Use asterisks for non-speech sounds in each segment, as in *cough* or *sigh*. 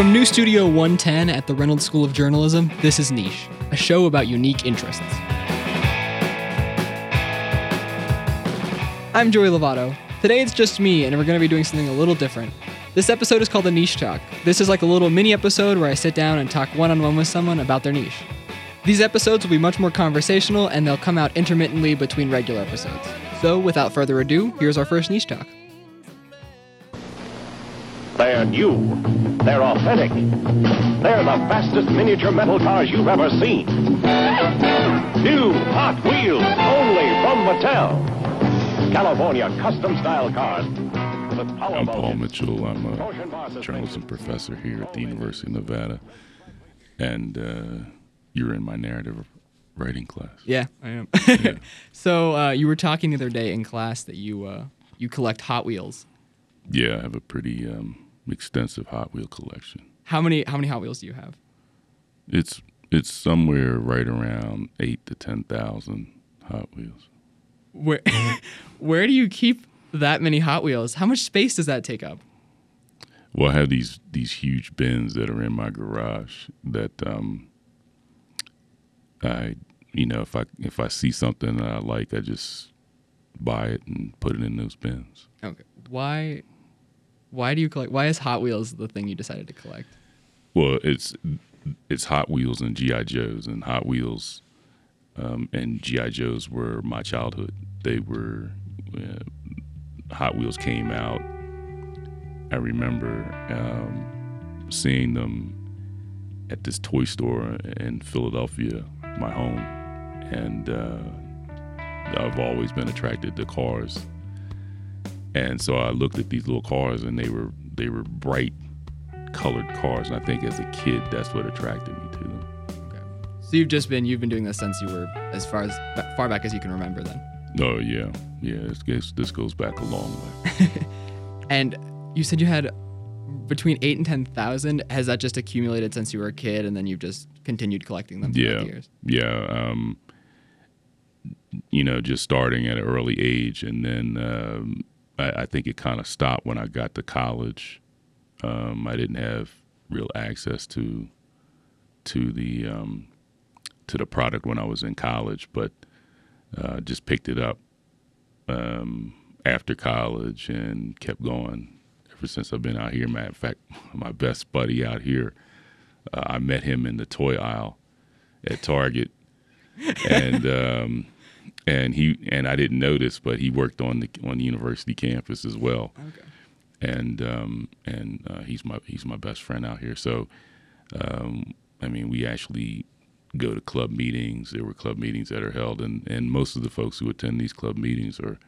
From New Studio 110 at the Reynolds School of Journalism, this is Niche, a show about unique interests. I'm Joey Lovato. Today it's just me, and we're going to be doing something a little different. This episode is called the Niche Talk. This is like a little mini episode where I sit down and talk one on one with someone about their niche. These episodes will be much more conversational, and they'll come out intermittently between regular episodes. So, without further ado, here's our first Niche Talk. They're new. They're authentic. They're the fastest miniature metal cars you've ever seen. New Hot Wheels, only from Mattel. California custom style cars. I'm Paul Mitchell. I'm a journalism professor here at the University of Nevada, and uh, you're in my narrative writing class. Yeah, I am. Yeah. *laughs* so, uh, you were talking the other day in class that you uh, you collect Hot Wheels. Yeah, I have a pretty um, extensive Hot Wheel collection. How many how many Hot Wheels do you have? It's it's somewhere right around eight to ten thousand Hot Wheels. Where *laughs* where do you keep that many Hot Wheels? How much space does that take up? Well, I have these these huge bins that are in my garage that um, I you know if I if I see something that I like, I just buy it and put it in those bins. Okay. Why why do you collect why is Hot Wheels the thing you decided to collect? Well, it's it's Hot Wheels and GI Joes, and Hot Wheels um, and GI Joes were my childhood. They were uh, Hot Wheels came out. I remember um, seeing them at this toy store in Philadelphia, my home, and uh, I've always been attracted to cars. And so I looked at these little cars, and they were they were bright colored cars. And I think as a kid, that's what attracted me to them. Okay. So you've just been you've been doing this since you were as far as far back as you can remember then. Oh yeah, yeah. This goes, this goes back a long way. *laughs* And you said you had between 8 and 10,000 has that just accumulated since you were a kid and then you've just continued collecting them yeah, the years? yeah. Um, you know, just starting at an early age, and then um, I, I think it kind of stopped when I got to college. Um, I didn't have real access to to the um, to the product when I was in college, but uh, just picked it up um, after college and kept going ever since I've been out here. Matter of fact, *laughs* my best buddy out here, uh, I met him in the toy aisle at Target, and um, and he and I didn't notice, but he worked on the on the university campus as well Okay. and um, and uh, he's my he's my best friend out here. So, um, I mean, we actually go to club meetings. There were club meetings that are held, and, and most of the folks who attend these club meetings are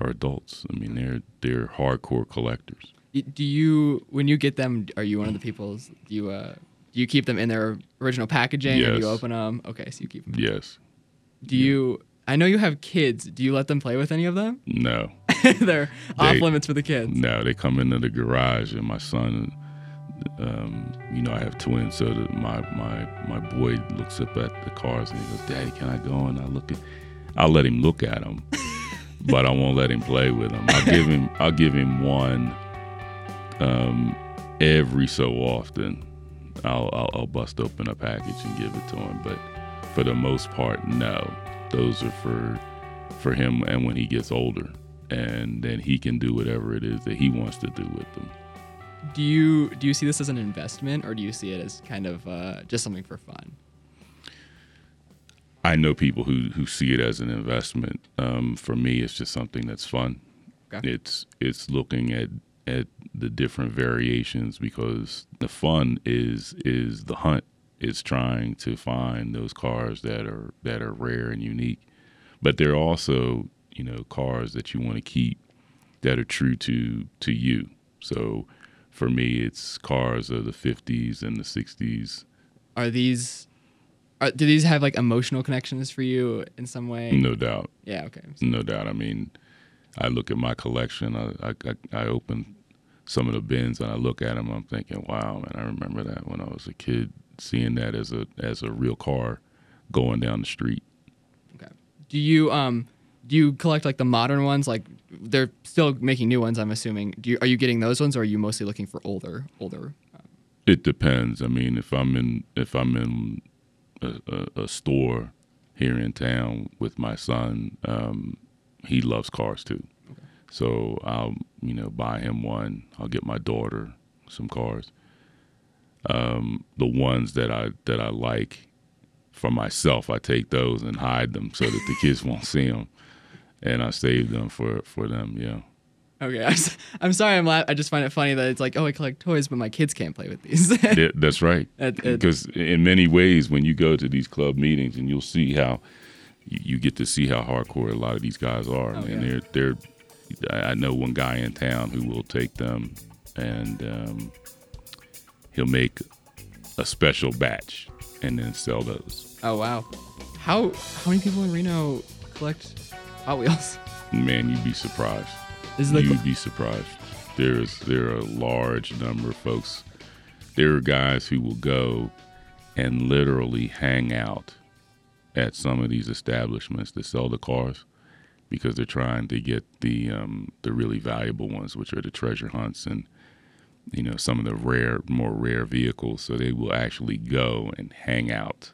are adults. I mean, they're they're hardcore collectors. Do you when you get them are you one of the people do you uh do you keep them in their original packaging or do you open them? Okay, so you keep them. Yes. Do you I know you have kids. Do you let them play with any of them? *laughs* No. They're off limits for the kids. No. They come into the garage, and my son. Um, you know, I have twins, so that my my my boy looks up at the cars and he goes, "Daddy, can I go?" And I look at, I'll let him look at them, *laughs* but I won't let him play with them. I'll give him I'll give him one um, every so often. I'll, I'll I'll bust open a package and give it to him, but for the most part, no. Those are for for him and when he gets older, and then he can do whatever it is that he wants to do with them. Do you do you see this as an investment or do you see it as kind of uh, just something for fun? I know people who who see it as an investment. Um, for me, it's just something that's fun. Okay. It's it's looking at at the different variations because the fun is is the hunt. It's trying to find those cars that are that are rare and unique, but they're also you know cars that you want to keep that are true to to you. So for me, it's cars of the '50s and the '60s. Are these are, do these have like emotional connections for you in some way? No doubt. Yeah, okay. No doubt. I mean, I look at my collection. I, I, I- I open some of the bins and I look at them. I'm thinking, wow, man, I remember that when I was a kid, seeing that as a as a real car going down the street. Okay. Do you um do you collect like the modern ones? Like they're still making new ones, I'm assuming. Do you are you getting those ones, or are you mostly looking for older older? Um, It depends. I mean, if I'm in if I'm in a, a, a store here in town with my son, um, he loves cars too. Okay. So I'll you know buy him one. I'll get my daughter some cars. Um, the ones that I that I like for myself, I take those and hide them so that the kids won't see them, and I save them for for them. Yeah. Okay, I'm, sorry. I'm la- I just find it funny that it's like, oh, I collect toys, but my kids can't play with these. *laughs* That's right. Because in many ways, when you go to these club meetings, and you'll see how you, get to see how hardcore a lot of these guys are. Oh, and yeah. they're they're. I I know one guy in town who will take them, and um, he'll make a special batch and then sell those. oh wow, how how many people in Reno collect Hot Wheels? Man, you'd be surprised. Is You'd be surprised. There's there are a large number of folks. There are guys who will go and literally hang out at some of these establishments that sell the cars because they're trying to get the um, the really valuable ones, which are the treasure hunts and you know some of the rare, more rare vehicles. So they will actually go and hang out.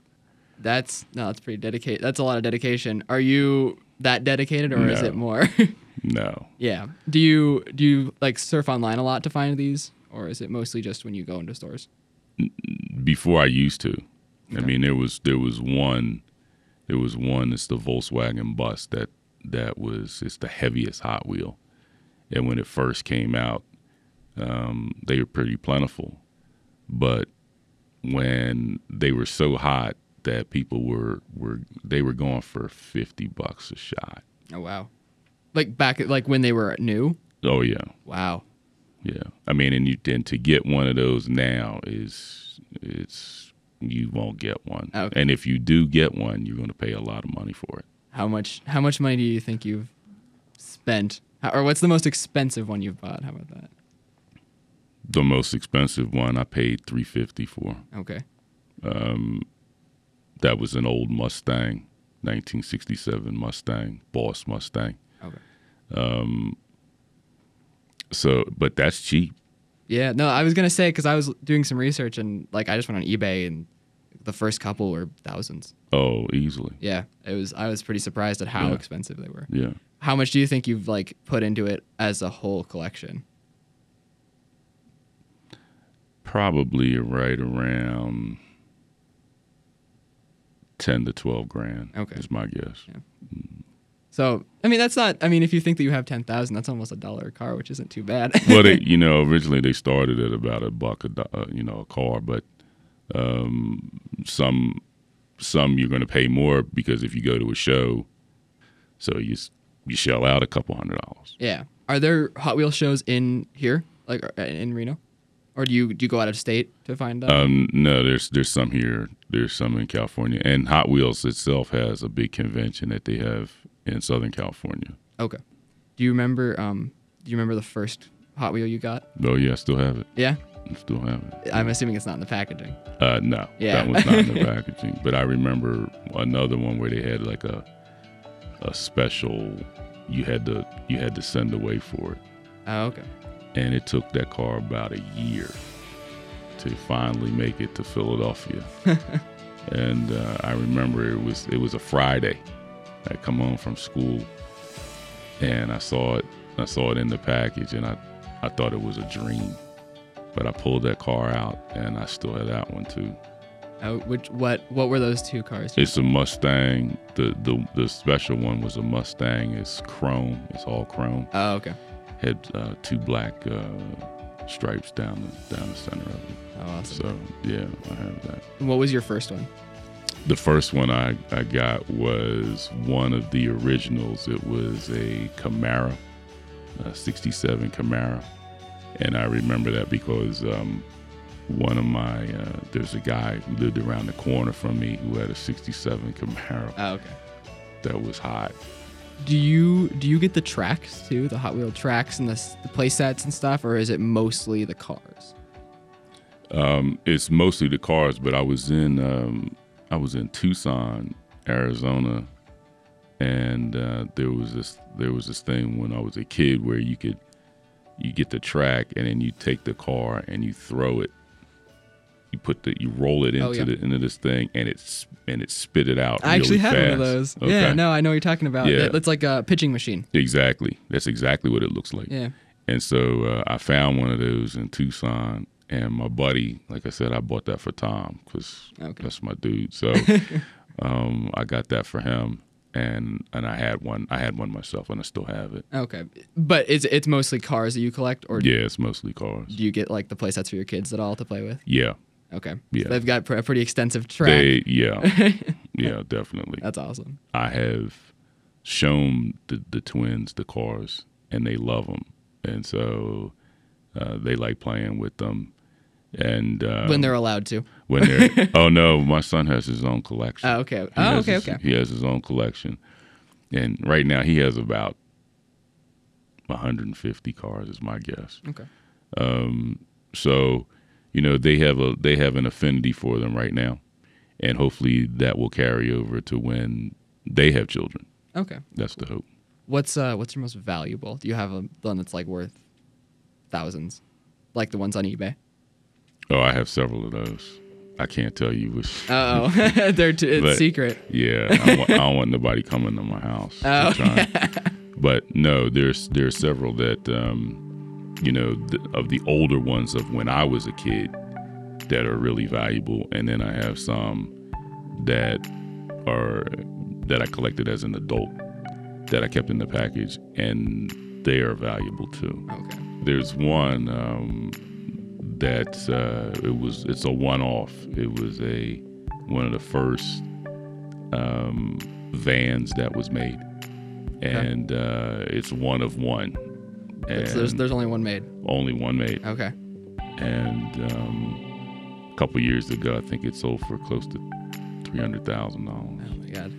That's no, that's pretty dedicated. That's a lot of dedication. Are you that dedicated, or is it more? *laughs* No, yeah. Do you do you like surf online a lot to find these, or is it mostly just when you go into stores? before I used to. I mean, there was there was one, there was one. It's the Volkswagen bus that that was it's the heaviest Hot Wheel, and when it first came out, um, they were pretty plentiful, but when they were so hot that people were were they were going for fifty bucks a shot. Oh wow. Like back like when they were new. Oh yeah, Wow. yeah. I mean, and you then to get one of those now is it's you won't get one, Okay. and if you do get one, you're going to pay a lot of money for it. How much how much money do you think you've spent, How- or what's the most expensive one you've bought? How about that? The most expensive one I paid three fifty for. Okay. Um, that was an old Mustang, 1967 Mustang, Boss Mustang. Okay. Um, so, but that's cheap. Yeah, no, I was gonna say because I was doing some research and like I just went on eBay and the first couple were thousands. Oh, easily. Yeah, it was. I was pretty surprised at how Yeah. expensive they were. Yeah. How much do you think you've like put into it as a whole collection? Probably right around ten to twelve grand. Okay. is my guess. So I mean, that's not. I mean, if you think that you have ten thousand, that's almost a dollar a car, which isn't too bad. well, they, *laughs* you know, originally they started at about a buck a uh, you know a car, but um, some some you're going to pay more because if you go to a show, so you you shell out a couple hundred dollars. yeah. Are there Hot Wheels shows in here, like uh, in Reno, or do you do you go out of state to find them? Um, no, there's there's some here, there's some in California, and Hot Wheels itself has a big convention that they have in Southern California. okay. Do you remember? Um, do you remember the first Hot Wheel you got? Oh yeah, I still have it. Yeah. I still have it. I'm assuming it's not in the packaging. Uh, no, Yeah. that was not in the *laughs* packaging. But I remember another one where they had like a a special. You had to you had to send away for it, Oh, okay. And it took that car about a year to finally make it to Philadelphia. *laughs* and uh, I remember it was it was a Friday. I come home from school, and I saw it. I saw it in the package, and I I thought it was a dream. But I pulled that car out, and I still had that one too. Oh, which what what were those two cars? It's a Mustang. The the the special one was a Mustang. It's chrome. It's all chrome. Oh, okay. Had uh, two black uh, stripes down the down the center of it. Oh, awesome. So yeah, I have that. What was your first one? The first one I, I got was one of the originals. It was a Camaro, a 67 Camaro. And I remember that because um, one of my, uh, there's a guy who lived around the corner from me who had a 67 Camaro Oh, okay. that was hot. Do you do you get the tracks too, the Hot Wheel tracks and the, the play sets and stuff, or is it mostly the cars? Um, it's mostly the cars, but I was in um, I was in Tucson, Arizona, and uh, there was this there was this thing when I was a kid where you could you get the track and then you take the car and you throw it you put the you roll it into Oh, yeah. the into this thing and it's and it spit it out. I actually really had one of those. Okay. Yeah, no, I know what you're talking about. Yeah. It's like a pitching machine. Exactly. That's exactly what it looks like. Yeah. And so uh, I found one of those in Tucson, and my buddy, like I said, I bought that for Tom because Okay. that's my dude. So *laughs* um, I got that for him, and and I had one. I had one myself, and I still have it. Okay. But it's it's mostly cars that you collect, or Yeah, it's mostly cars. do you get like the playsets for your kids at all to play with? Yeah, Okay. Yeah. So they've got a pretty extensive track. they. Yeah, *laughs* yeah, definitely. That's awesome. I have shown the the twins the cars, and they love them, and so uh, they like playing with them. And uh, when they're allowed to. when they're *laughs* oh no, my son has his own collection. Oh, okay. He Oh, okay, his- okay. He has his own collection, and right now he has about 150 cars, is my guess. Okay. Um, So, you know, they have a they have an affinity for them right now, and hopefully that will carry over to when they have children. Okay. That's the hope. What's uh what's your most valuable? Do you have a one that's like worth thousands? Like the ones on eBay? Oh, I have several of those. I can't tell you which. Oh, *laughs* *laughs* they're t- it's But- secret. Yeah, I don't, want, I don't want nobody coming to my house. *laughs* Oh, But no, there's there's several that um, you know th- of the older ones of when I was a kid that are really valuable, and then I have some that are that I collected as an adult that I kept in the package, and they are valuable too. Okay. There's one um, that uh, it was it's a one-off. It was a one of the first um, vans that was made, and uh, it's one of one. So there's there's only one made. only one made, Okay. and um, a couple years ago, I think it sold for close to three hundred thousand dollars. Oh my god.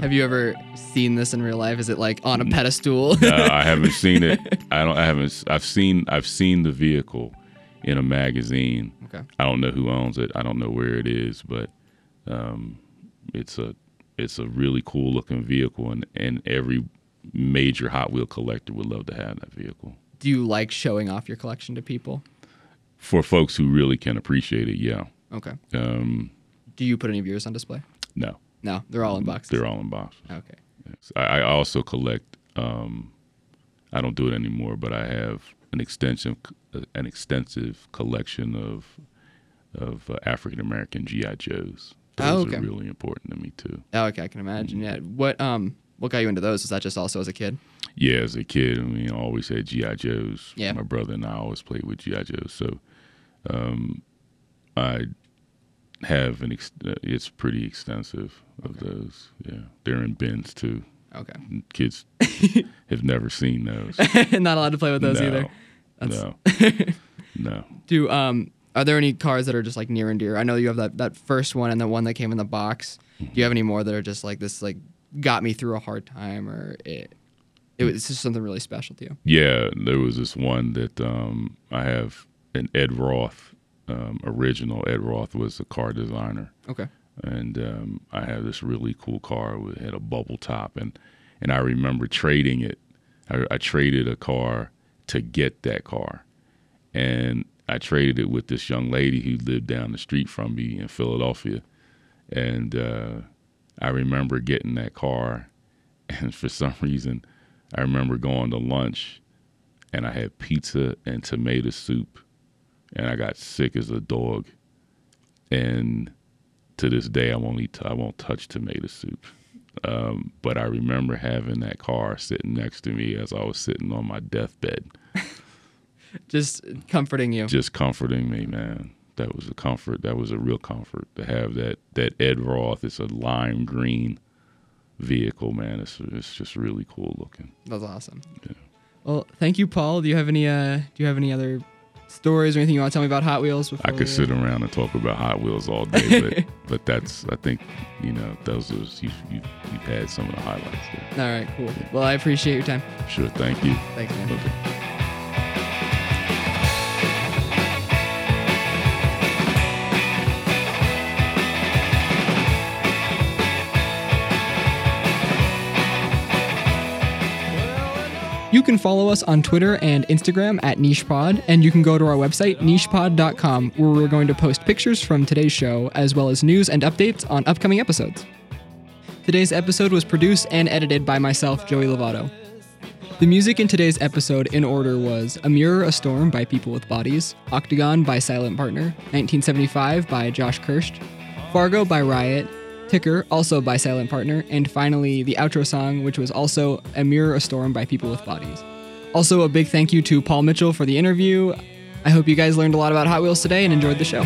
*laughs* Have you ever seen this in real life? Is it like on a pedestal? *laughs* uh, I haven't *laughs* seen it. I don't. I haven't. I've seen. I've seen the vehicle in a magazine. okay. I don't know who owns it. I don't know where it is, but um, it's a it's a really cool looking vehicle, and and every major Hot Wheel collector would love to have that vehicle. Do you like showing off your collection to people? For folks who really can appreciate it, yeah. Okay. Um, Do you put any of yours on display? no, No, they're all in boxes. they're all in boxes. Okay. Yes. I, I also collect. Um, I don't do it anymore, but I have an extensive an extensive collection of of uh, African American GI Joes. Those Oh, okay. are really important to me too. Oh, okay, I can imagine. Yeah. What um what got you into those? Was that just also as a kid? Yeah, as a kid, I mean, I always had GI Joes. Yeah. My brother and I always played with GI Joes, so um, I have an. Ex- uh, it's pretty extensive of those. Yeah, they're in bins too. Okay. Kids *laughs* have never seen those. *laughs* Not allowed to play with those no, either. no, *laughs* no. Do um are there any cars that are just like near and dear? I know you have that that first one and the one that came in the box. Do you have any more that are just like this like got me through a hard time or it it was just something really special to you? Yeah, there was this one that um, I have an Ed Roth um, original. Ed Roth was a car designer. Okay. and um, I have this really cool car with had a bubble top, and and I remember trading it. I, I traded a car to get that car, and I traded it with this young lady who lived down the street from me in Philadelphia, and uh, I remember getting that car, *laughs* and for some reason, I remember going to lunch, and I had pizza and tomato soup, and I got sick as a dog, and to this day I won't eat I won't touch tomato soup. Um, but I remember having that car sitting next to me as I was sitting on my deathbed, *laughs* Just comforting you. just comforting me, man. That was a comfort. That was a real comfort to have that that Ed Roth. It's a lime green vehicle, man. It's it's just really cool looking. That's awesome. Well, thank you, Paul. Do you have any uh do you have any other stories or anything you want to tell me about Hot Wheels before I could uh, sit around and talk about Hot Wheels all day, but *laughs* but that's I think you know those are you you you've had some of the highlights there. All right, cool. Well, I appreciate your time. Sure, thank you. Thanks, man. Okay. You can follow us on Twitter and Instagram at NichePod, and you can go to our website, nichepod.com, where we're going to post pictures from today's show, as well as news and updates on upcoming episodes. Today's episode was produced and edited by myself, Joey Lovato. The music in today's episode in order was A Mirror, a Storm by People with Bodies, Octagon by Silent Partner, 1975 by Josh Kirst, Fargo by Riot, Ticker, also by Silent Partner, and finally the outro song, which was also A Mirror, a Storm by People with Bodies. Also, a big thank you to Paul Mitchell for the interview. I hope you guys learned a lot about Hot Wheels today and enjoyed the show.